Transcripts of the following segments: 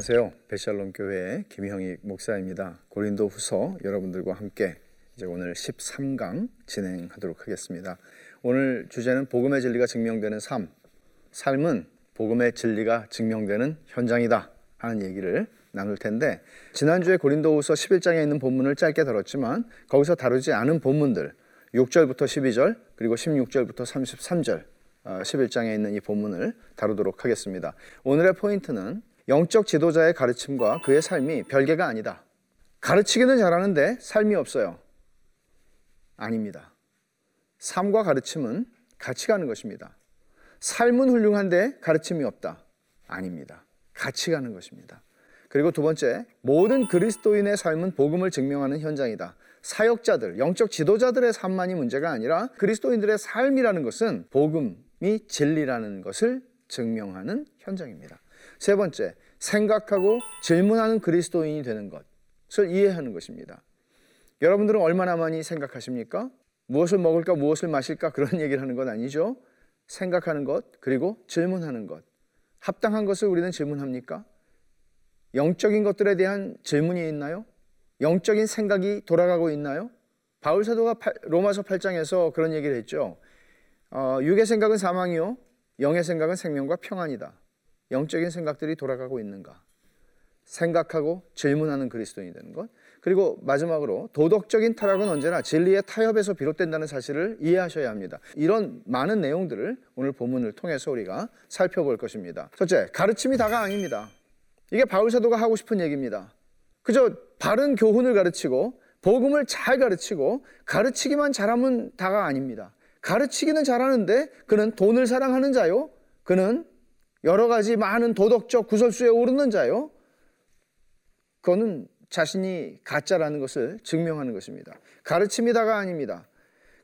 안녕하세요. 베샬롬 교회 김형익 목사입니다. 고린도 후서 여러분들과 함께 이제 오늘 13강 진행하도록 하겠습니다. 오늘 주제는 복음의 진리가 증명되는 삶. 삶은 복음의 진리가 증명되는 현장이다 하는 얘기를 나눌 텐데 지난주에 고린도후서 11장에 있는 본문을 짧게 다뤘지만 거기서 다루지 않은 본문들 6절부터 12절 그리고 16절부터 33절 11장에 있는 이 본문을 다루도록 하겠습니다. 오늘의 포인트는 영적 지도자의 가르침과 그의 삶이 별개가 아니다. 가르치기는 잘하는데 삶이 없어요. 아닙니다. 삶과 가르침은 같이 가는 것입니다. 삶은 훌륭한데 가르침이 없다. 아닙니다. 같이 가는 것입니다. 그리고 두 번째, 모든 그리스도인의 삶은 복음을 증명하는 현장이다. 사역자들, 영적 지도자들의 삶만이 문제가 아니라 그리스도인들의 삶이라는 것은 복음이 진리라는 것을 증명하는 현장입니다. 세 번째, 생각하고 질문하는 그리스도인이 되는 것을 이해하는 것입니다. 여러분들은 얼마나 많이 생각하십니까? 무엇을 먹을까, 무엇을 마실까 그런 얘기를 하는 건 아니죠. 생각하는 것, 그리고 질문하는 것. 합당한 것을 우리는 질문합니까? 영적인 것들에 대한 질문이 있나요? 영적인 생각이 돌아가고 있나요? 바울 사도가 로마서 8장에서 그런 얘기를 했죠. 어, 육의 생각은 사망이요, 영의 생각은 생명과 평안이다. 영적인 생각들이 돌아가고 있는가? 생각하고 질문하는 그리스도인이 되는 것. 그리고 마지막으로 도덕적인 타락은 언제나 진리의 타협에서 비롯된다는 사실을 이해하셔야 합니다. 이런 많은 내용들을 오늘 본문을 통해서 우리가 살펴볼 것입니다. 첫째, 가르침이 다가 아닙니다. 이게 바울 사도가 하고 싶은 얘기입니다. 그저 바른 교훈을 가르치고 복음을 잘 가르치고 가르치기만 잘하면 다가 아닙니다. 가르치기는 잘하는데 그는 돈을 사랑하는 자요. 그는 여러 가지 많은 도덕적 구설수에 오르는 자요. 그거는 자신이 가짜라는 것을 증명하는 것입니다. 가르침이 다가 아닙니다.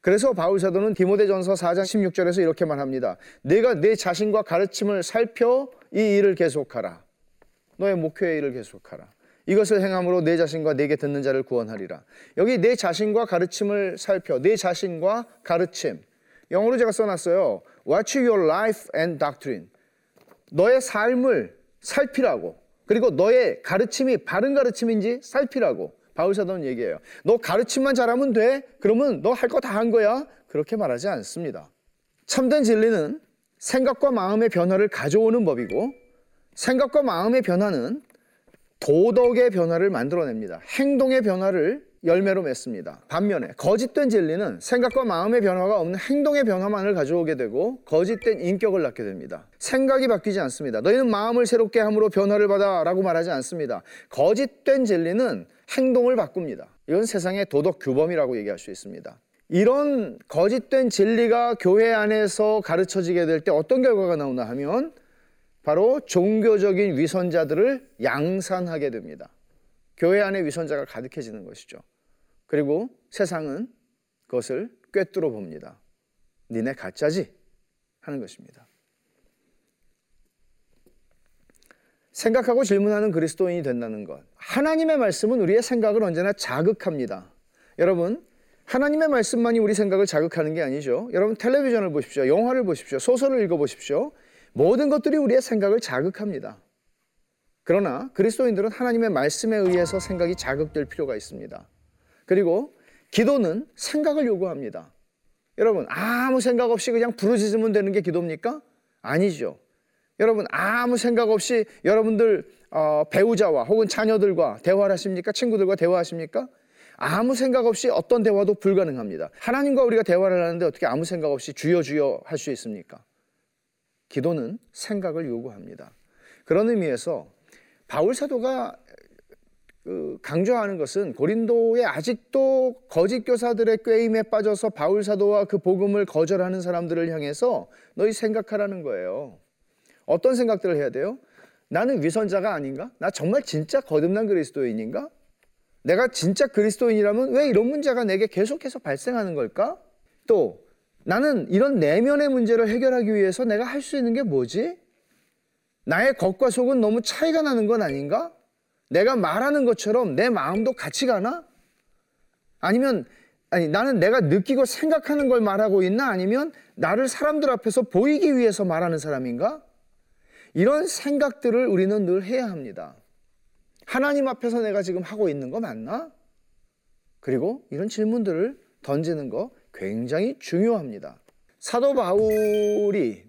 그래서 바울 사도는 디모데전서 4장 16절에서 이렇게 말합니다. 내가 내 자신과 가르침을 살펴 이 일을 계속하라. 너의 목회의 일을 계속하라. 이것을 행함으로 내 자신과 내게 듣는 자를 구원하리라. 여기 내 자신과 가르침을 살펴, 내 자신과 가르침. 영어로 제가 써놨어요. Watch your life and doctrine. 너의 삶을 살피라고. 그리고 너의 가르침이 바른 가르침인지 살피라고. 바울 사도는 얘기해요. 너 가르침만 잘하면 돼? 그러면 너 할 거 다 한 거야? 그렇게 말하지 않습니다. 참된 진리는 생각과 마음의 변화를 가져오는 법이고 생각과 마음의 변화는 도덕의 변화를 만들어냅니다. 행동의 변화를 열매로 맺습니다. 반면에 거짓된 진리는 생각과 마음의 변화가 없는 행동의 변화만을 가져오게 되고 거짓된 인격을 낳게 됩니다. 생각이 바뀌지 않습니다. 너희는 마음을 새롭게 함으로 변화를 받아 라고 말하지 않습니다. 거짓된 진리는 행동을 바꿉니다. 이건 세상의 도덕 규범이라고 얘기할 수 있습니다. 이런 거짓된 진리가 교회 안에서 가르쳐지게 될 때 어떤 결과가 나오나 하면 바로 종교적인 위선자들을 양산하게 됩니다. 교회 안에 위선자가 가득해지는 것이죠. 그리고 세상은 그것을 꿰뚫어 봅니다. 니네 가짜지? 하는 것입니다. 생각하고 질문하는 그리스도인이 된다는 것. 하나님의 말씀은 우리의 생각을 언제나 자극합니다. 여러분, 하나님의 말씀만이 우리 생각을 자극하는 게 아니죠. 여러분, 텔레비전을 보십시오. 영화를 보십시오. 소설을 읽어보십시오. 모든 것들이 우리의 생각을 자극합니다. 그러나 그리스도인들은 하나님의 말씀에 의해서 생각이 자극될 필요가 있습니다. 그리고 기도는 생각을 요구합니다. 여러분, 아무 생각 없이 그냥 부르짖으면 되는 게 기도입니까? 아니죠. 여러분, 아무 생각 없이 여러분들 어, 배우자와 혹은 자녀들과 대화를 하십니까? 친구들과 대화하십니까? 아무 생각 없이 어떤 대화도 불가능합니다. 하나님과 우리가 대화를 하는데 어떻게 아무 생각 없이 주여 주여 할 수 있습니까? 기도는 생각을 요구합니다. 그런 의미에서 바울 사도가 그 강조하는 것은 고린도에 아직도 거짓 교사들의 꾀임에 빠져서 바울 사도와 그 복음을 거절하는 사람들을 향해서 너희 생각하라는 거예요. 어떤 생각들을 해야 돼요? 나는 위선자가 아닌가? 나 정말 진짜 거듭난 그리스도인인가? 내가 진짜 그리스도인이라면 왜 이런 문제가 내게 계속해서 발생하는 걸까? 또 나는 이런 내면의 문제를 해결하기 위해서 내가 할 수 있는 게 뭐지? 나의 겉과 속은 너무 차이가 나는 건 아닌가? 내가 말하는 것처럼 내 마음도 같이 가나? 아니면 아니 나는 내가 느끼고 생각하는 걸 말하고 있나? 아니면 나를 사람들 앞에서 보이기 위해서 말하는 사람인가? 이런 생각들을 우리는 늘 해야 합니다. 하나님 앞에서 내가 지금 하고 있는 거 맞나? 그리고 이런 질문들을 던지는 거 굉장히 중요합니다. 사도 바울이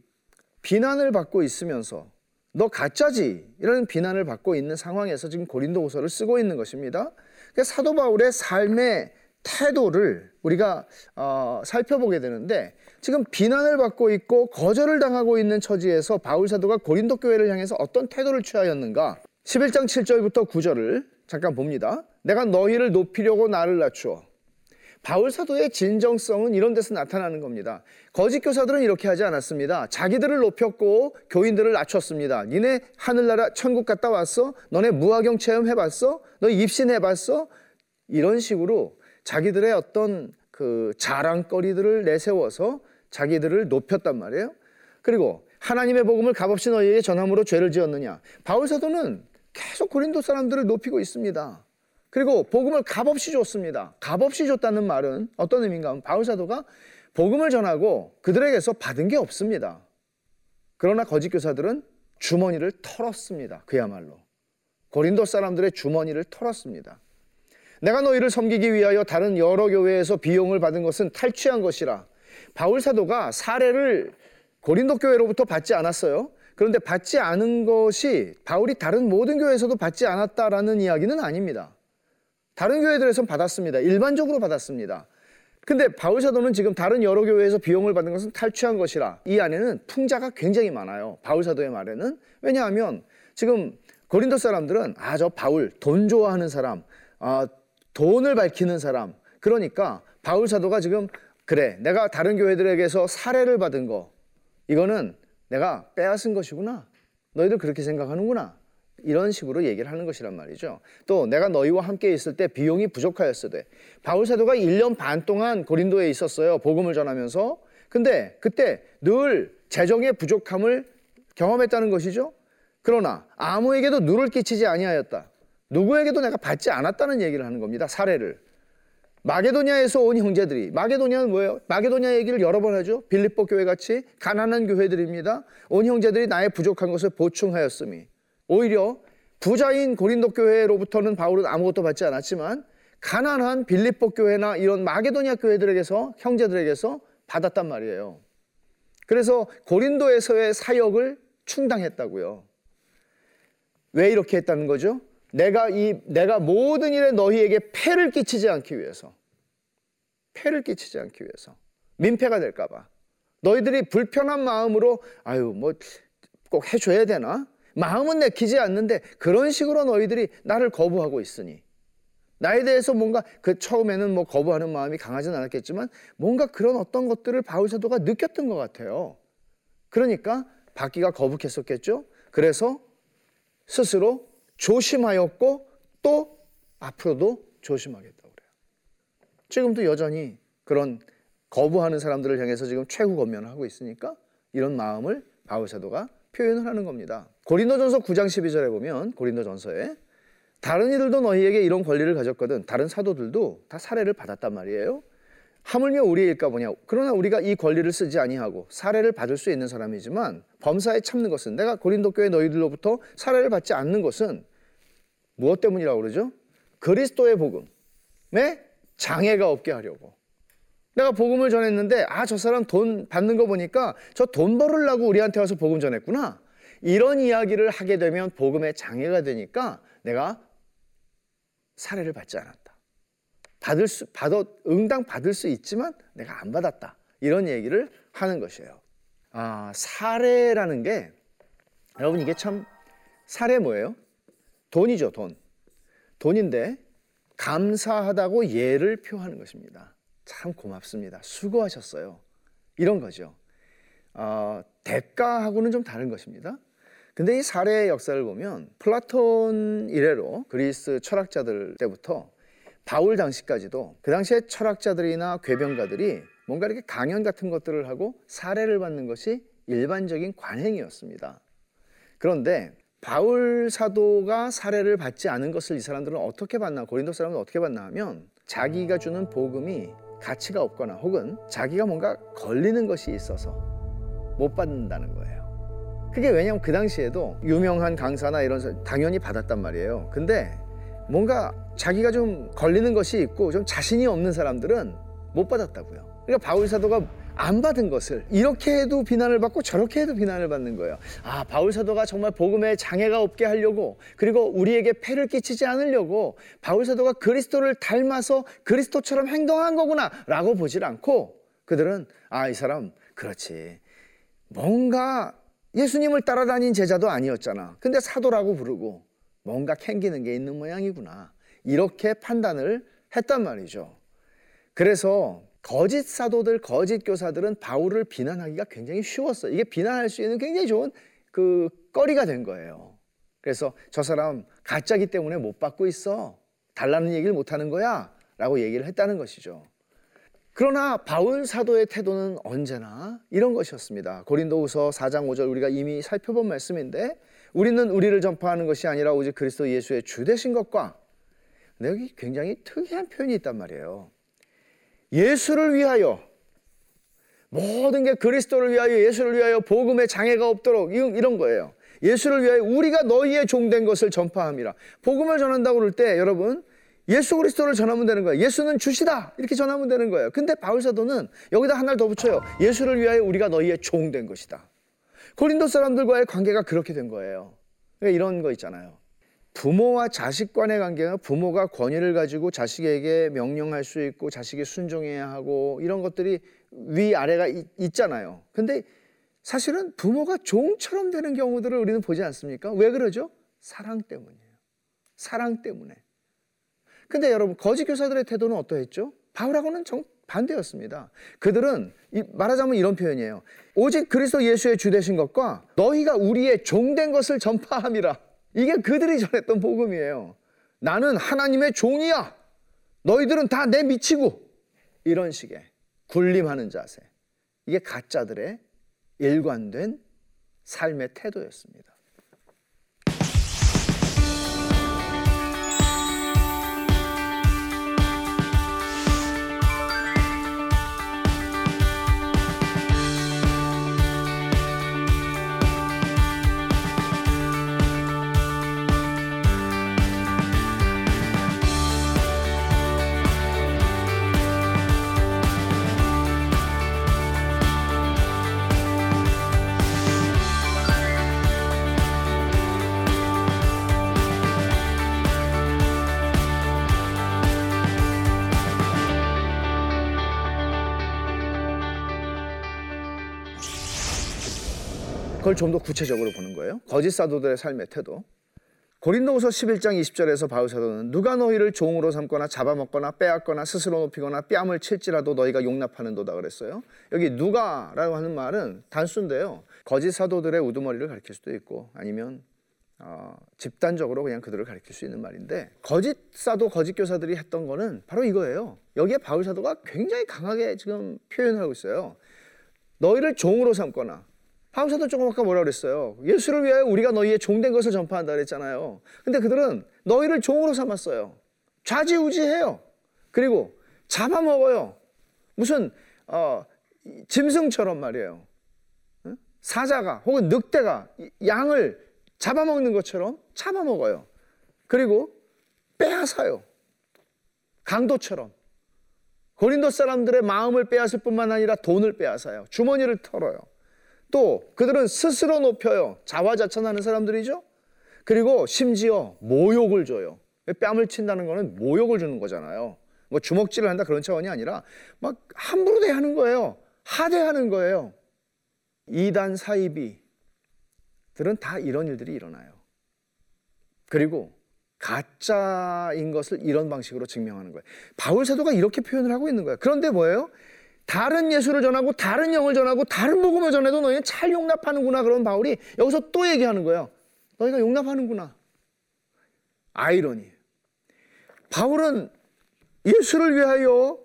비난을 받고 있으면서 너 가짜지 이런 비난을 받고 있는 상황에서 지금 고린도후서를 쓰고 있는 것입니다. 그러니까 사도 바울의 삶의 태도를 우리가 어, 살펴보게 되는데 지금 비난을 받고 있고 거절을 당하고 있는 처지에서 바울 사도가 고린도 교회를 향해서 어떤 태도를 취하였는가? 11장 7절부터 9절을 잠깐 봅니다. 내가 너희를 높이려고 나를 낮추어 바울 사도의 진정성은 이런 데서 나타나는 겁니다. 거짓 교사들은 이렇게 하지 않았습니다. 자기들을 높였고 교인들을 낮췄습니다. 니네 하늘나라 천국 갔다 왔어? 너네 무화경 체험 해봤어? 너 입신해 봤어? 이런 식으로 자기들의 어떤 그 자랑거리들을 내세워서 자기들을 높였단 말이에요. 그리고 하나님의 복음을 값없이 너희에게 전함으로 죄를 지었느냐? 바울 사도는 계속 고린도 사람들을 높이고 있습니다. 그리고 복음을 값없이 줬습니다. 값없이 줬다는 말은 어떤 의미인가 하면 바울 사도가 복음을 전하고 그들에게서 받은 게 없습니다. 그러나 거짓 교사들은 주머니를 털었습니다. 그야말로. 고린도 사람들의 주머니를 털었습니다. 내가 너희를 섬기기 위하여 다른 여러 교회에서 비용을 받은 것은 탈취한 것이라. 바울 사도가 사례를 고린도 교회로부터 받지 않았어요. 그런데 받지 않은 것이 바울이 다른 모든 교회에서도 받지 않았다라는 이야기는 아닙니다. 다른 교회들에선 받았습니다. 일반적으로 받았습니다. 근데 바울 사도는 지금 다른 여러 교회에서 비용을 받은 것은 탈취한 것이라 이 안에는 풍자가 굉장히 많아요. 바울 사도의 말에는 왜냐하면 지금 고린도 사람들은 아 저 바울 돈 좋아하는 사람, 아 돈을 밝히는 사람. 그러니까 바울 사도가 지금 그래 내가 다른 교회들에게서 사례를 받은 거 이거는 내가 빼앗은 것이구나. 너희들 그렇게 생각하는구나. 이런 식으로 얘기를 하는 것이란 말이죠. 또 내가 너희와 함께 있을 때 비용이 부족하였으되 바울 사도가 1년 반 동안 고린도에 있었어요. 복음을 전하면서. 근데 그때 늘 재정의 부족함을 경험했다는 것이죠. 그러나 아무에게도 누를 끼치지 아니하였다. 누구에게도 내가 받지 않았다는 얘기를 하는 겁니다. 사례를. 마게도냐에서 온 형제들이 마게도냐는 뭐예요? 마게도냐 얘기를 여러 번 하죠. 빌립보 교회 같이 가난한 교회들입니다. 온 형제들이 나의 부족한 것을 보충하였음이 오히려 부자인 고린도 교회로부터는 바울은 아무것도 받지 않았지만 가난한 빌립보 교회나 이런 마게도냐 교회들에게서 형제들에게서 받았단 말이에요. 그래서 고린도에서의 사역을 충당했다고요. 왜 이렇게 했다는 거죠? 내가 이 내가 모든 일에 너희에게 폐를 끼치지 않기 위해서. 폐를 끼치지 않기 위해서. 민폐가 될까 봐. 너희들이 불편한 마음으로 아유 뭐 꼭 해줘야 되나? 마음은 내키지 않는데 그런 식으로 너희들이 나를 거부하고 있으니 나에 대해서 뭔가 그 처음에는 뭐 거부하는 마음이 강하진 않았겠지만 뭔가 그런 어떤 것들을 바울 사도가 느꼈던 것 같아요. 그러니까 받기가 거북했었겠죠. 그래서 스스로 조심하였고 또 앞으로도 조심하겠다고 그래요. 지금도 여전히 그런 거부하는 사람들을 향해서 지금 최후 검면을 하고 있으니까 이런 마음을 바울 사도가 표현을 하는 겁니다. 고린도전서 9장 12절에 보면 고린도전서에 다른 이들도 너희에게 이런 권리를 가졌거든 다른 사도들도 다 사례를 받았단 말이에요. 하물며 우리의 일까 보냐. 그러나 우리가 이 권리를 쓰지 아니하고 사례를 받을 수 있는 사람이지만 범사에 참는 것은 내가 고린도 교회 너희들로부터 사례를 받지 않는 것은 무엇 때문이라고 그러죠? 그리스도의 복음에 장애가 없게 하려고. 내가 복음을 전했는데 아 저 사람 돈 받는 거 보니까 저 돈 벌으려고 우리한테 와서 복음 전했구나. 이런 이야기를 하게 되면 복음에 장애가 되니까 내가 사례를 받지 않았다. 받을 수 받아 응당 받을 수 있지만 내가 안 받았다. 이런 얘기를 하는 것이에요. 아, 사례라는 게 여러분 이게 참 사례 뭐예요? 돈이죠, 돈. 돈인데 감사하다고 예를 표하는 것입니다. 참 고맙습니다. 수고하셨어요. 이런 거죠. 어, 대가하고는 좀 다른 것입니다. 근데 이 사례의 역사를 보면 플라톤 이래로 그리스 철학자들 때부터 바울 당시까지도 그 당시에 철학자들이나 궤변가들이 뭔가 이렇게 강연 같은 것들을 하고 사례를 받는 것이 일반적인 관행이었습니다. 그런데 바울 사도가 사례를 받지 않은 것을 이 사람들은 어떻게 봤나 고린도 사람은 어떻게 봤나 하면 자기가 주는 복음이 가치가 없거나 혹은 자기가 뭔가 걸리는 것이 있어서 못 받는다는 거예요. 그게 왜냐면 그 당시에도 유명한 강사나 이런 사- 당연히 받았단 말이에요. 근데 뭔가 자기가 좀 걸리는 것이 있고 좀 자신이 없는 사람들은 못 받았다고요. 그러니까 바울 사도가 안 받은 것을 이렇게 해도 비난을 받고 저렇게 해도 비난을 받는 거예요. 아, 바울 사도가 정말 복음에 장애가 없게 하려고 그리고 우리에게 폐를 끼치지 않으려고 바울 사도가 그리스도를 닮아서 그리스도처럼 행동한 거구나라고 보질 않고 그들은 아, 이 사람 그렇지. 뭔가 예수님을 따라다닌 제자도 아니었잖아. 근데 사도라고 부르고 뭔가 캥기는 게 있는 모양이구나. 이렇게 판단을 했단 말이죠. 그래서 거짓 사도들, 거짓 교사들은 바울을 비난하기가 굉장히 쉬웠어요. 이게 비난할 수 있는 굉장히 좋은 그 거리가 된 거예요. 그래서 저 사람 가짜기 때문에 못 받고 있어. 달라는 얘기를 못 하는 거야. 라고 얘기를 했다는 것이죠. 그러나 바울 사도의 태도는 언제나 이런 것이었습니다. 고린도후서 4장 5절 우리가 이미 살펴본 말씀인데 우리는 우리를 전파하는 것이 아니라 오직 그리스도 예수의 주 되신 것과 근데 여기 굉장히 특이한 표현이 있단 말이에요. 예수를 위하여 모든 게 그리스도를 위하여 예수를 위하여 복음에 장애가 없도록 이런 거예요. 예수를 위하여 우리가 너희의 종된 것을 전파함이라. 복음을 전한다고 그럴 때 여러분 예수 그리스도를 전하면 되는 거예요. 예수는 주시다. 이렇게 전하면 되는 거예요. 근데 바울 사도는 여기다 하나를 더 붙여요. 예수를 위하여 우리가 너희의 종된 것이다. 고린도 사람들과의 관계가 그렇게 된 거예요. 그러니까 이런 거 있잖아요. 부모와 자식 간의 관계가 부모가 권위를 가지고 자식에게 명령할 수 있고 자식이 순종해야 하고 이런 것들이 위아래가 있, 잖아요 근데 사실은 부모가 종처럼 되는 경우들을 우리는 보지 않습니까? 왜 그러죠? 사랑 때문이에요. 사랑 때문에. 근데 여러분 거짓 교사들의 태도는 어떠했죠? 바울하고는 정 반대였습니다. 그들은 말하자면 이런 표현이에요. 오직 그리스도 예수의 주 되신 것과 너희가 우리의 종된 것을 전파함이라. 이게 그들이 전했던 복음이에요. 나는 하나님의 종이야. 너희들은 다 내 미치고 이런 식의 군림하는 자세. 이게 가짜들의 일관된 삶의 태도였습니다. 그걸 좀 더 구체적으로 보는 거예요. 거짓 사도들의 삶의 태도. 고린도후서 11장 20절에서 바울 사도는 누가 너희를 종으로 삼거나 잡아먹거나 빼앗거나 스스로 높이거나 뺨을 칠지라도 너희가 용납하는도다 그랬어요. 여기 누가라고 하는 말은 단순인데요. 거짓 사도들의 우두머리를 가리킬 수도 있고 아니면 어, 집단적으로 그냥 그들을 가리킬 수 있는 말인데 거짓 사도 거짓 교사들이 했던 거는 바로 이거예요. 여기에 바울 사도가 굉장히 강하게 지금 표현하고 있어요. 너희를 종으로 삼거나 바울사도 조금 아까 뭐라 그랬어요? 예수를 위하여 우리가 너희의 종된 것을 전파한다 그랬잖아요. 근데 그들은 너희를 종으로 삼았어요. 좌지우지해요. 그리고 잡아먹어요. 무슨 어, 짐승처럼 말이에요. 사자가 혹은 늑대가 양을 잡아먹는 것처럼 잡아먹어요. 그리고 빼앗아요. 강도처럼. 고린도 사람들의 마음을 빼앗을 뿐만 아니라 돈을 빼앗아요. 주머니를 털어요. 또 그들은 스스로 높여요. 자화자찬하는 사람들이죠. 그리고 심지어 모욕을 줘요. 뺨을 친다는 거는 모욕을 주는 거잖아요. 뭐 주먹질을 한다 그런 차원이 아니라 막 함부로 대하는 거예요. 하대하는 거예요. 이단 사이비들은 다 이런 일들이 일어나요. 그리고 가짜인 것을 이런 방식으로 증명하는 거예요. 바울 사도가 이렇게 표현을 하고 있는 거예요. 그런데 뭐예요? 다른 예수를 전하고 다른 영을 전하고 다른 복음을 전해도 너희는 잘 용납하는구나. 그런 바울이 여기서 또 얘기하는 거예요. 너희가 용납하는구나. 아이러니. 바울은 예수를 위하여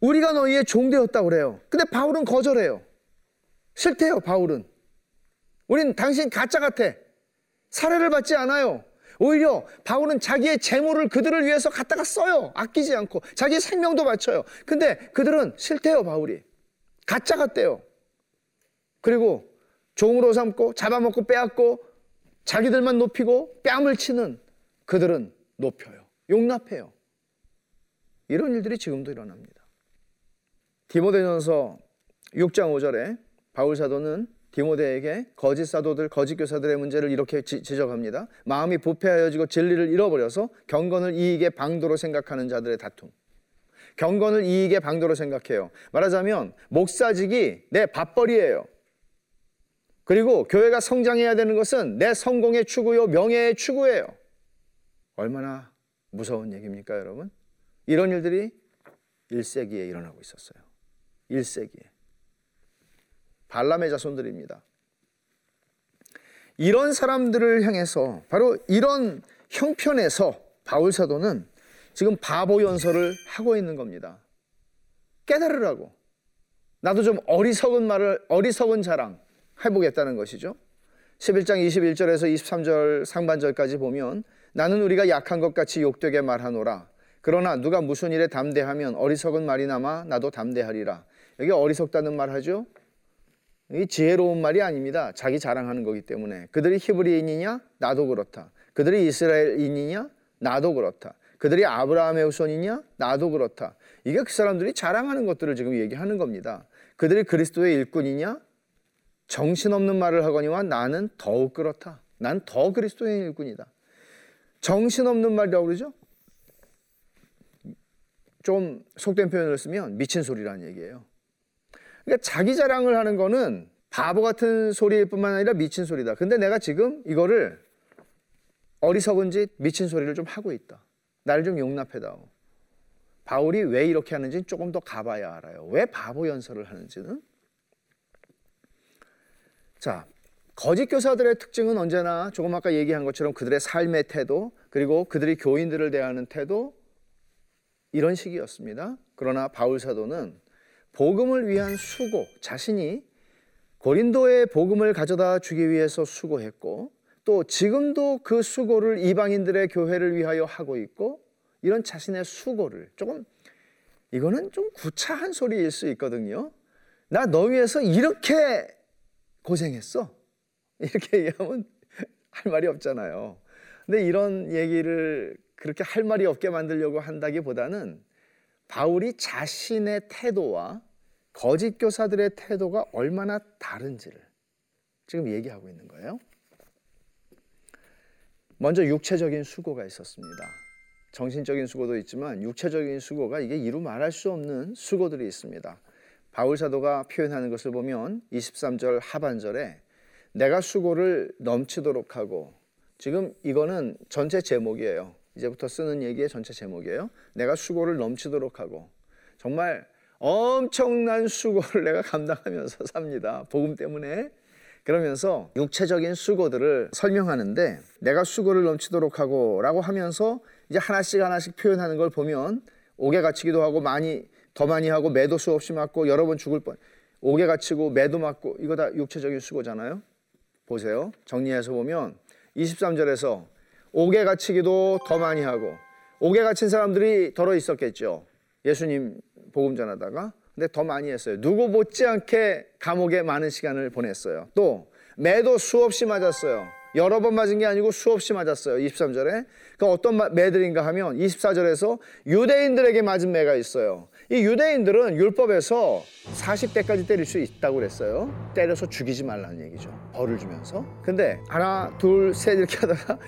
우리가 너희의 종되었다고 그래요. 근데 바울은 거절해요. 싫대요, 바울은. 우린 당신 가짜 같아. 사례를 받지 않아요. 오히려 바울은 자기의 재물을 그들을 위해서 갖다가 써요. 아끼지 않고. 자기 생명도 바쳐요. 근데 그들은 싫대요, 바울이. 가짜 같대요. 그리고 종으로 삼고 잡아먹고 빼앗고 자기들만 높이고 뺨을 치는 그들은 높여요. 용납해요. 이런 일들이 지금도 일어납니다. 디모데전서 6장 5절에 바울 사도는 디모데에게 거짓 사도들, 거짓 교사들의 문제를 이렇게 지, 적합니다 마음이 부패하여지고 진리를 잃어버려서 경건을 이익의 방도로 생각하는 자들의 다툼. 경건을 이익의 방도로 생각해요. 말하자면 목사직이 내 밥벌이에요. 그리고 교회가 성장해야 되는 것은 내 성공의 추구요, 명예의 추구예요. 얼마나 무서운 얘기입니까, 여러분? 이런 일들이 1세기에 일어나고 있었어요. 1세기에. 발람의 자손들입니다. 이런 사람들을 향해서 바로 이런 형편에서 바울 사도는 지금 바보 연설을 하고 있는 겁니다. 깨달으라고. 나도 좀 어리석은 말을 어리석은 자랑 해보겠다는 것이죠. 11장 21절에서 23절 상반절까지 보면 나는 우리가 약한 것 같이 욕되게 말하노라. 그러나 누가 무슨 일에 담대하면 어리석은 말이나마 나도 담대하리라. 여기 어리석다는 말 하죠. 이 지혜로운 말이 아닙니다. 자기 자랑하는 거기 때문에 그들이 히브리인이냐? 나도 그렇다. 그들이 이스라엘인이냐? 나도 그렇다. 그들이 아브라함의 후손이냐? 나도 그렇다. 이게 그 사람들이 자랑하는 것들을 지금 얘기하는 겁니다. 그들이 그리스도의 일꾼이냐? 정신없는 말을 하거니와 나는 더욱 그렇다. 난 더 그리스도의 일꾼이다. 정신없는 말이라고 그러죠? 좀 속된 표현을 쓰면 미친 소리라는 얘기예요. 그러니까 자기 자랑을 하는 거는 바보 같은 소리일 뿐만 아니라 미친 소리다. 근데 내가 지금 이거를 어리석은 짓, 미친 소리를 좀 하고 있다. 나를 좀 용납해다오. 바울이 왜 이렇게 하는지 조금 더 가봐야 알아요. 왜 바보 연설을 하는지는. 자, 거짓 교사들의 특징은 언제나 조금 아까 얘기한 것처럼 그들의 삶의 태도, 그리고 그들이 교인들을 대하는 태도, 이런 식이었습니다. 그러나 바울 사도는 복음을 위한 수고, 자신이 고린도에 복음을 가져다 주기 위해서 수고했고 또 지금도 그 수고를 이방인들의 교회를 위하여 하고 있고 이런 자신의 수고를 조금 이거는 좀 구차한 소리일 수 있거든요. 나 너 위해서 이렇게 고생했어. 이렇게 얘기하면 할 말이 없잖아요. 근데 이런 얘기를 그렇게 할 말이 없게 만들려고 한다기보다는 바울이 자신의 태도와 거짓 교사들의 태도가 얼마나 다른지를 지금 얘기하고 있는 거예요. 먼저 육체적인 수고가 있었습니다. 정신적인 수고도 있지만 육체적인 수고가 이게 이루 말할 수 없는 수고들이 있습니다. 바울 사도가 표현하는 것을 보면 23절 하반절에 내가 수고를 넘치도록 하고 지금 이거는 전체 제목이에요. 이제부터 쓰는 얘기의 전체 제목이에요. 내가 수고를 넘치도록 하고 정말 엄청난 수고를 내가 감당하면서 삽니다. 복음 때문에. 그러면서 육체적인 수고들을 설명하는데 내가 수고를 넘치도록 하고 라고 하면서 이제 하나씩 하나씩 표현하는 걸 보면 옥에 갇히기도 하고 많이 더 많이 하고 매도 수 없이 맞고 여러 번 죽을 뻔 옥에 갇히고 매도 맞고 이거 다 육체적인 수고잖아요. 보세요. 정리해서 보면 23절에서 옥에 갇히기도 더 많이 하고 옥에 갇힌 사람들이 더러 있었겠죠. 예수님 복음 전하다가 근데 더 많이 했어요. 누구 못지않게 감옥에 많은 시간을 보냈어요. 또 매도 수없이 맞았어요. 여러 번 맞은 게 아니고 수없이 맞았어요. 23절에. 그 어떤 매들인가 하면 24절에서 유대인들에게 맞은 매가 있어요. 이 유대인들은 율법에서 40대까지 때릴 수 있다고 그랬어요. 때려서 죽이지 말라는 얘기죠. 벌을 주면서. 근데 하나, 둘, 셋 이렇게 하다가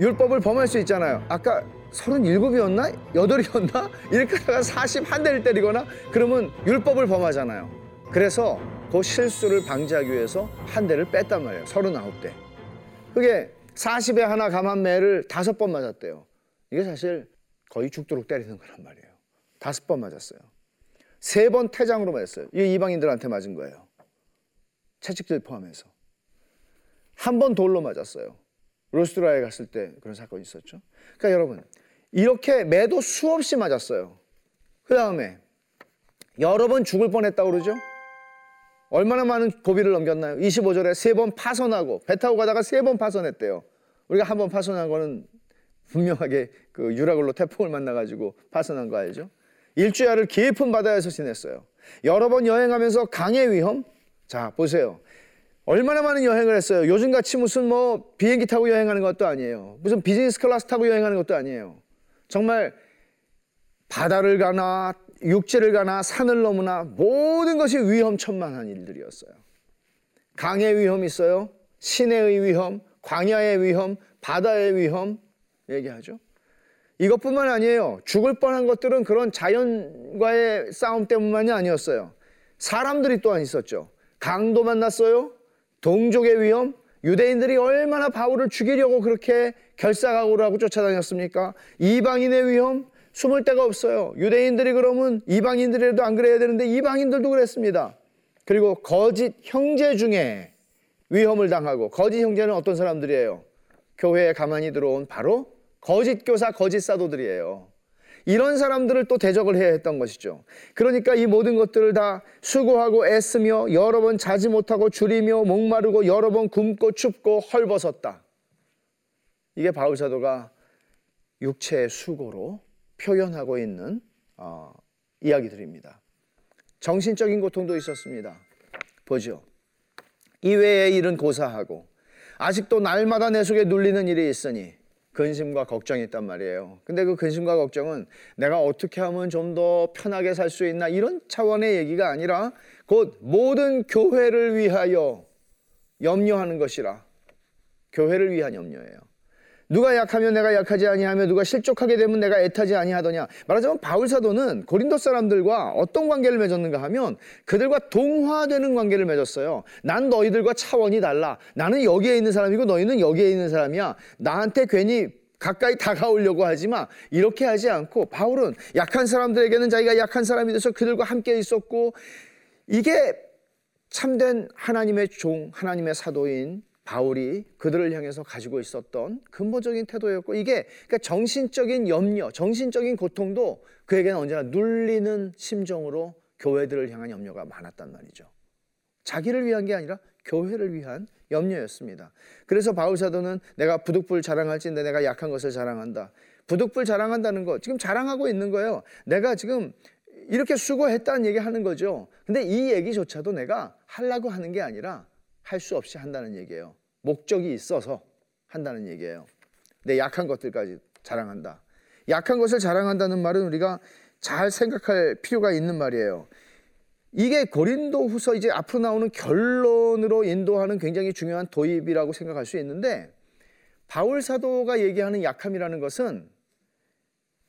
율법을 범할 수 있잖아요. 아까 37이었나? 8이었나? 이렇게 하다가 41대를 때리거나 그러면 율법을 범하잖아요. 그래서 그 실수를 방지하기 위해서 한 대를 뺐단 말이에요. 39대. 그게 40에 하나 감한 매를 다섯 번 맞았대요. 이게 사실 거의 죽도록 때리는 거란 말이에요. 다섯 번 맞았어요. 세 번 태장으로 맞았어요. 이 이방인들한테 맞은 거예요. 채찍질 포함해서. 한 번 돌로 맞았어요. 로스트라에 갔을 때 그런 사건이 있었죠. 그러니까 여러분 이렇게 매도 수없이 맞았어요. 그 다음에 여러 번 죽을 뻔했다고 그러죠. 얼마나 많은 고비를 넘겼나요? 25절에 세 번 파손하고 배 타고 가다가 세 번 파손했대요. 우리가 한 번 파손한 거는 분명하게 그 유라굴로 태풍을 만나가지고 파손한 거 알죠? 일주야를 깊은 바다에서 지냈어요. 여러 번 여행하면서 강의 위험. 자 보세요. 얼마나 많은 여행을 했어요. 요즘같이 무슨 뭐 비행기 타고 여행하는 것도 아니에요. 무슨 비즈니스 클래스 타고 여행하는 것도 아니에요. 정말 바다를 가나 육지를 가나 산을 넘으나 모든 것이 위험천만한 일들이었어요. 강의 위험 있어요. 시내의 위험, 광야의 위험, 바다의 위험 얘기하죠. 이것뿐만 아니에요. 죽을 뻔한 것들은 그런 자연과의 싸움 때문만이 아니었어요. 사람들이 또한 있었죠. 강도 만났어요. 동족의 위험, 유대인들이 얼마나 바울을 죽이려고 그렇게 결사각오를 하고 쫓아다녔습니까? 이방인의 위험, 숨을 데가 없어요. 유대인들이 그러면 이방인들이라도 안 그래야 되는데 이방인들도 그랬습니다. 그리고 거짓 형제 중에 위험을 당하고 거짓 형제는 어떤 사람들이에요? 교회에 가만히 들어온 바로 거짓 교사, 거짓 사도들이에요. 이런 사람들을 또 대적을 해야 했던 것이죠. 그러니까 이 모든 것들을 다 수고하고 애쓰며 여러 번 자지 못하고 줄이며 목마르고 여러 번 굶고 춥고 헐벗었다. 이게 바울 사도가 육체의 수고로 표현하고 있는 어, 이야기들입니다. 정신적인 고통도 있었습니다. 보죠. 이외의 일은 고사하고 아직도 날마다 내 속에 눌리는 일이 있으니 근심과 걱정이 있단 말이에요. 근데 그 근심과 걱정은 내가 어떻게 하면 좀 더 편하게 살 수 있나 이런 차원의 얘기가 아니라 곧 모든 교회를 위하여 염려하는 것이라. 교회를 위한 염려예요. 누가 약하면 내가 약하지 아니하며 누가 실족하게 되면 내가 애타지 아니하더냐. 말하자면 바울 사도는 고린도 사람들과 어떤 관계를 맺었는가 하면 그들과 동화되는 관계를 맺었어요. 난 너희들과 차원이 달라. 나는 여기에 있는 사람이고 너희는 여기에 있는 사람이야. 나한테 괜히 가까이 다가오려고 하지 마. 이렇게 하지 않고 바울은 약한 사람들에게는 자기가 약한 사람이 돼서 그들과 함께 있었고 이게 참된 하나님의 종, 하나님의 사도인 바울이 그들을 향해서 가지고 있었던 근본적인 태도였고 이게 그러니까 정신적인 염려, 정신적인 고통도 그에게는 언제나 눌리는 심정으로 교회들을 향한 염려가 많았단 말이죠. 자기를 위한 게 아니라 교회를 위한 염려였습니다. 그래서 바울 사도는 내가 부득불 자랑할지인데 내가 약한 것을 자랑한다. 부득불 자랑한다는 거 지금 자랑하고 있는 거예요. 내가 지금 이렇게 수고했다는 얘기 하는 거죠. 근데 이 얘기조차도 내가 하려고 하는 게 아니라 할 수 없이 한다는 얘기예요. 목적이 있어서 한다는 얘기예요. 내 약한 것들까지 자랑한다. 약한 것을 자랑한다는 말은 우리가 잘 생각할 필요가 있는 말이에요. 이게 고린도 후서 이제 앞으로 나오는 결론으로 인도하는 굉장히 중요한 도입이라고 생각할 수 있는데 바울 사도가 얘기하는 약함이라는 것은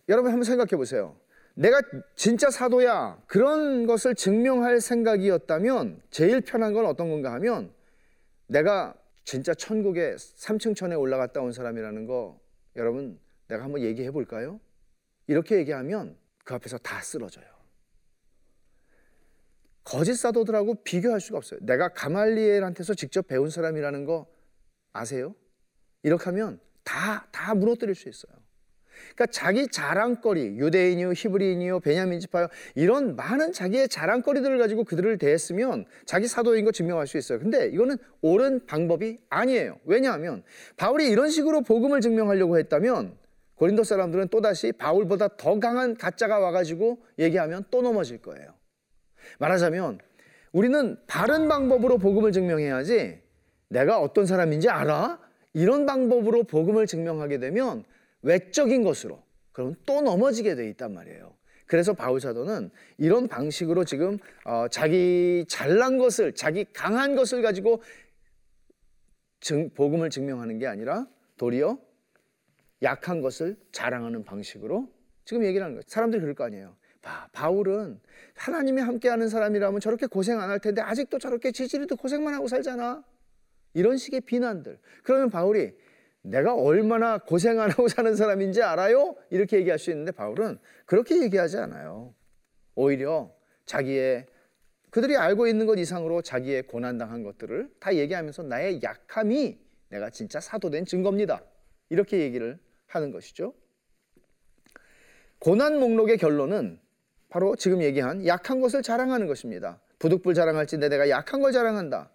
여러분 한번 생각해 보세요. 내가 진짜 사도야 그런 것을 증명할 생각이었다면 제일 편한 건 어떤 건가 하면 내가 진짜 천국에 3층 천에 올라갔다 온 사람이라는 거 여러분 내가 한번 얘기해 볼까요? 이렇게 얘기하면 그 앞에서 다 쓰러져요. 거짓 사도들하고 비교할 수가 없어요. 내가 가말리엘한테서 직접 배운 사람이라는 거 아세요? 이렇게 하면 다, 다 무너뜨릴 수 있어요. 그러니까 자기 자랑거리, 유대인이요, 히브리인이요, 베냐민 지파요, 이런 많은 자기의 자랑거리들을 가지고 그들을 대했으면 자기 사도인 거 증명할 수 있어요. 근데 이거는 옳은 방법이 아니에요. 왜냐하면 바울이 이런 식으로 복음을 증명하려고 했다면 고린도 사람들은 또다시 바울보다 더 강한 가짜가 와가지고 얘기하면 또 넘어질 거예요. 말하자면 우리는 바른 방법으로 복음을 증명해야지 내가 어떤 사람인지 알아? 이런 방법으로 복음을 증명하게 되면 외적인 것으로 그럼 또 넘어지게 돼 있단 말이에요. 그래서 바울 사도는 이런 방식으로 지금 어, 자기 잘난 것을 자기 강한 것을 가지고 증, 복음을 증명하는 게 아니라 도리어 약한 것을 자랑하는 방식으로 지금 얘기를 하는 거예요. 사람들이 그럴 거 아니에요. 바, 바울은 하나님이 함께하는 사람이라면 저렇게 고생 안 할 텐데 아직도 저렇게 지지리도 고생만 하고 살잖아. 이런 식의 비난들. 그러면 바울이 내가 얼마나 고생 안 하고 사는 사람인지 알아요? 이렇게 얘기할 수 있는데 바울은 그렇게 얘기하지 않아요. 오히려 자기의 그들이 알고 있는 것 이상으로 자기의 고난당한 것들을 다 얘기하면서 나의 약함이 내가 진짜 사도된 증거입니다. 이렇게 얘기를 하는 것이죠. 고난 목록의 결론은 바로 지금 얘기한 약한 것을 자랑하는 것입니다. 부득불 자랑할지 내 내가 약한 걸 자랑한다.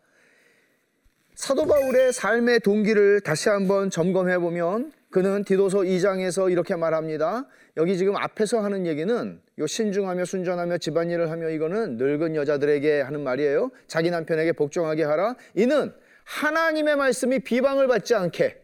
사도 바울의 삶의 동기를 다시 한번 점검해 보면 그는 디도서 2장에서 이렇게 말합니다. 여기 지금 앞에서 하는 얘기는 요 신중하며 순전하며 집안일을 하며 이거는 늙은 여자들에게 하는 말이에요. 자기 남편에게 복종하게 하라. 이는 하나님의 말씀이 비방을 받지 않게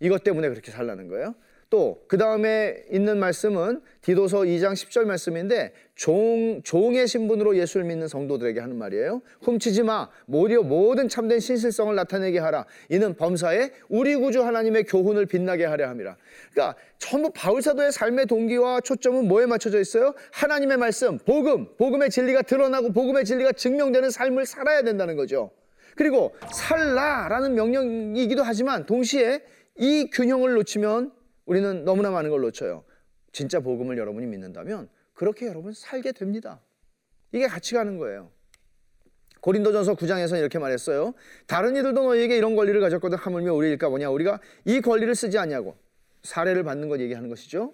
이것 때문에 그렇게 살라는 거예요. 또 그 다음에 있는 말씀은 디도서 2장 10절 말씀인데 종, 종의 신분으로 예수를 믿는 성도들에게 하는 말이에요. 훔치지 마. 모두 모든 참된 신실성을 나타내게 하라. 이는 범사에 우리 구주 하나님의 교훈을 빛나게 하려 함이라. 그러니까 전부 바울사도의 삶의 동기와 초점은 뭐에 맞춰져 있어요? 하나님의 말씀, 복음, 복음의 진리가 드러나고 복음의 진리가 증명되는 삶을 살아야 된다는 거죠. 그리고 살라라는 명령이기도 하지만 동시에 이 균형을 놓치면 우리는 너무나 많은 걸 놓쳐요. 진짜 복음을 여러분이 믿는다면 그렇게 여러분 살게 됩니다. 이게 같이 가는 거예요. 고린도전서 9장에서 이렇게 말했어요. 다른 이들도 너희에게 이런 권리를 가졌거든 하물며 우리일까 뭐냐 우리가 이 권리를 쓰지 않냐고 사례를 받는 것 얘기하는 것이죠.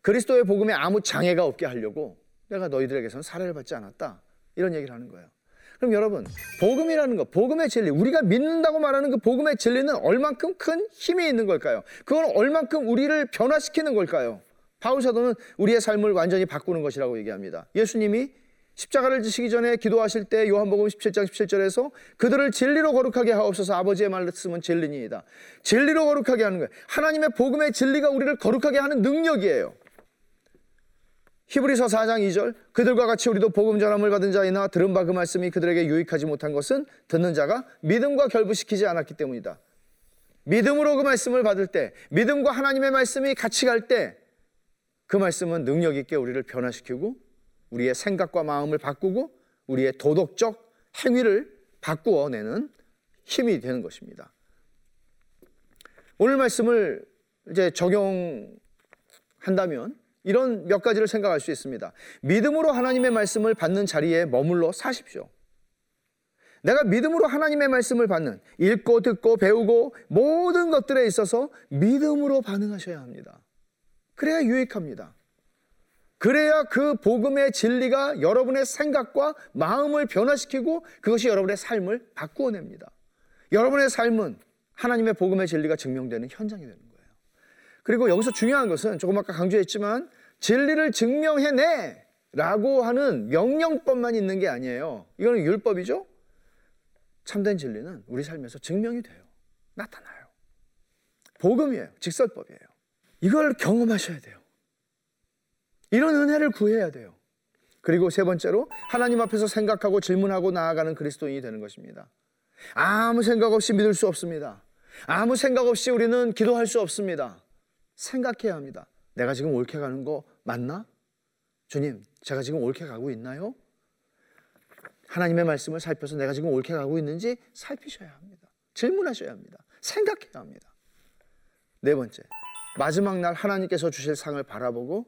그리스도의 복음에 아무 장애가 없게 하려고 내가 너희들에게선 사례를 받지 않았다. 이런 얘기를 하는 거예요. 그럼 여러분, 복음이라는 거, 복음의 진리, 우리가 믿는다고 말하는 그 복음의 진리는 얼만큼 큰 힘이 있는 걸까요? 그건 얼만큼 우리를 변화시키는 걸까요? 바울 사도는 우리의 삶을 완전히 바꾸는 것이라고 얘기합니다. 예수님이 십자가를 지시기 전에 기도하실 때 요한복음 17장 17절에서 그들을 진리로 거룩하게 하옵소서 아버지의 말씀은 진리니이다. 진리로 거룩하게 하는 거예요. 하나님의 복음의 진리가 우리를 거룩하게 하는 능력이에요. 히브리서 4장 2절 그들과 같이 우리도 복음 전함을 받은 자이나 들은 바 그 말씀이 그들에게 유익하지 못한 것은 듣는 자가 믿음과 결부시키지 않았기 때문이다. 믿음으로 그 말씀을 받을 때 믿음과 하나님의 말씀이 같이 갈 때 그 말씀은 능력 있게 우리를 변화시키고 우리의 생각과 마음을 바꾸고 우리의 도덕적 행위를 바꾸어 내는 힘이 되는 것입니다. 오늘 말씀을 이제 적용한다면 이런 몇 가지를 생각할 수 있습니다. 믿음으로 하나님의 말씀을 받는 자리에 머물러 사십시오. 내가 믿음으로 하나님의 말씀을 받는 읽고 듣고 배우고 모든 것들에 있어서 믿음으로 반응하셔야 합니다. 그래야 유익합니다. 그래야 그 복음의 진리가 여러분의 생각과 마음을 변화시키고 그것이 여러분의 삶을 바꾸어냅니다. 여러분의 삶은 하나님의 복음의 진리가 증명되는 현장이 거예요. 그리고 여기서 중요한 것은 조금 아까 강조했지만 진리를 증명해내 라고 하는 명령법만 있는 게 아니에요. 이거는 율법이죠? 참된 진리는 우리 삶에서 증명이 돼요. 나타나요. 복음이에요. 직설법이에요. 이걸 경험하셔야 돼요. 이런 은혜를 구해야 돼요. 그리고 세 번째로 하나님 앞에서 생각하고 질문하고 나아가는 그리스도인이 되는 것입니다. 아무 생각 없이 믿을 수 없습니다. 아무 생각 없이 우리는 기도할 수 없습니다. 생각해야 합니다. 내가 지금 옳게 가는 거 맞나? 주님, 제가 지금 옳게 가고 있나요? 하나님의 말씀을 살펴서 내가 지금 옳게 가고 있는지 살피셔야 합니다. 질문하셔야 합니다. 생각해야 합니다. 네 번째, 마지막 날 하나님께서 주실 상을 바라보고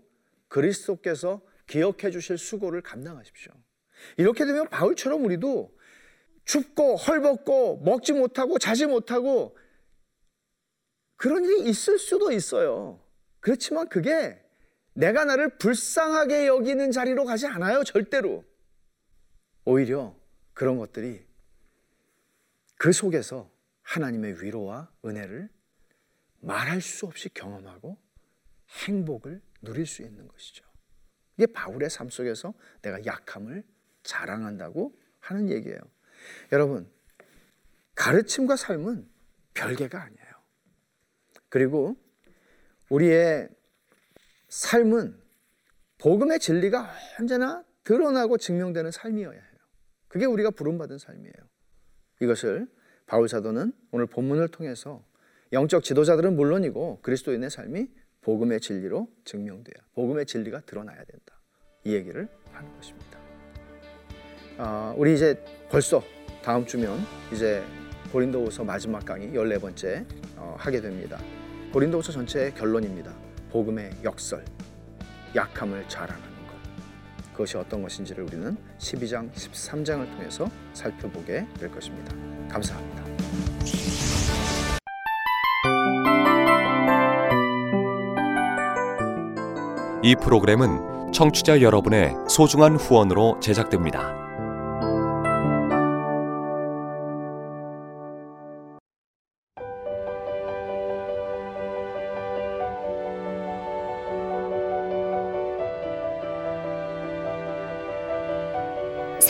그리스도께서 기억해 주실 수고를 감당하십시오. 이렇게 되면 바울처럼 우리도 춥고 헐벗고 먹지 못하고 자지 못하고 그런 일이 있을 수도 있어요. 그렇지만 그게 내가 나를 불쌍하게 여기는 자리로 가지 않아요. 절대로. 오히려 그런 것들이 그 속에서 하나님의 위로와 은혜를 말할 수 없이 경험하고 행복을 누릴 수 있는 것이죠. 이게 바울의 삶 속에서 내가 약함을 자랑한다고 하는 얘기예요. 여러분, 가르침과 삶은 별개가 아니에요. 그리고 우리의 삶은 복음의 진리가 언제나 드러나고 증명되는 삶이어야 해요. 그게 우리가 부름받은 삶이에요. 이것을 바울 사도는 오늘 본문을 통해서 영적 지도자들은 물론이고 그리스도인의 삶이 복음의 진리로 증명돼야 복음의 진리가 드러나야 된다. 이 얘기를 하는 것입니다. 아, 우리 이제 벌써 다음 주면 이제 고린도후서 마지막 강의 14번째 어, 하게 됩니다. 고린도후서 전체의 결론입니다. 복음의 역설, 약함을 자랑하는 것. 그것이 어떤 것인지를 우리는 12장, 13장을 통해서 살펴보게 될 것입니다. 감사합니다. 이 프로그램은 청취자 여러분의 소중한 후원으로 제작됩니다.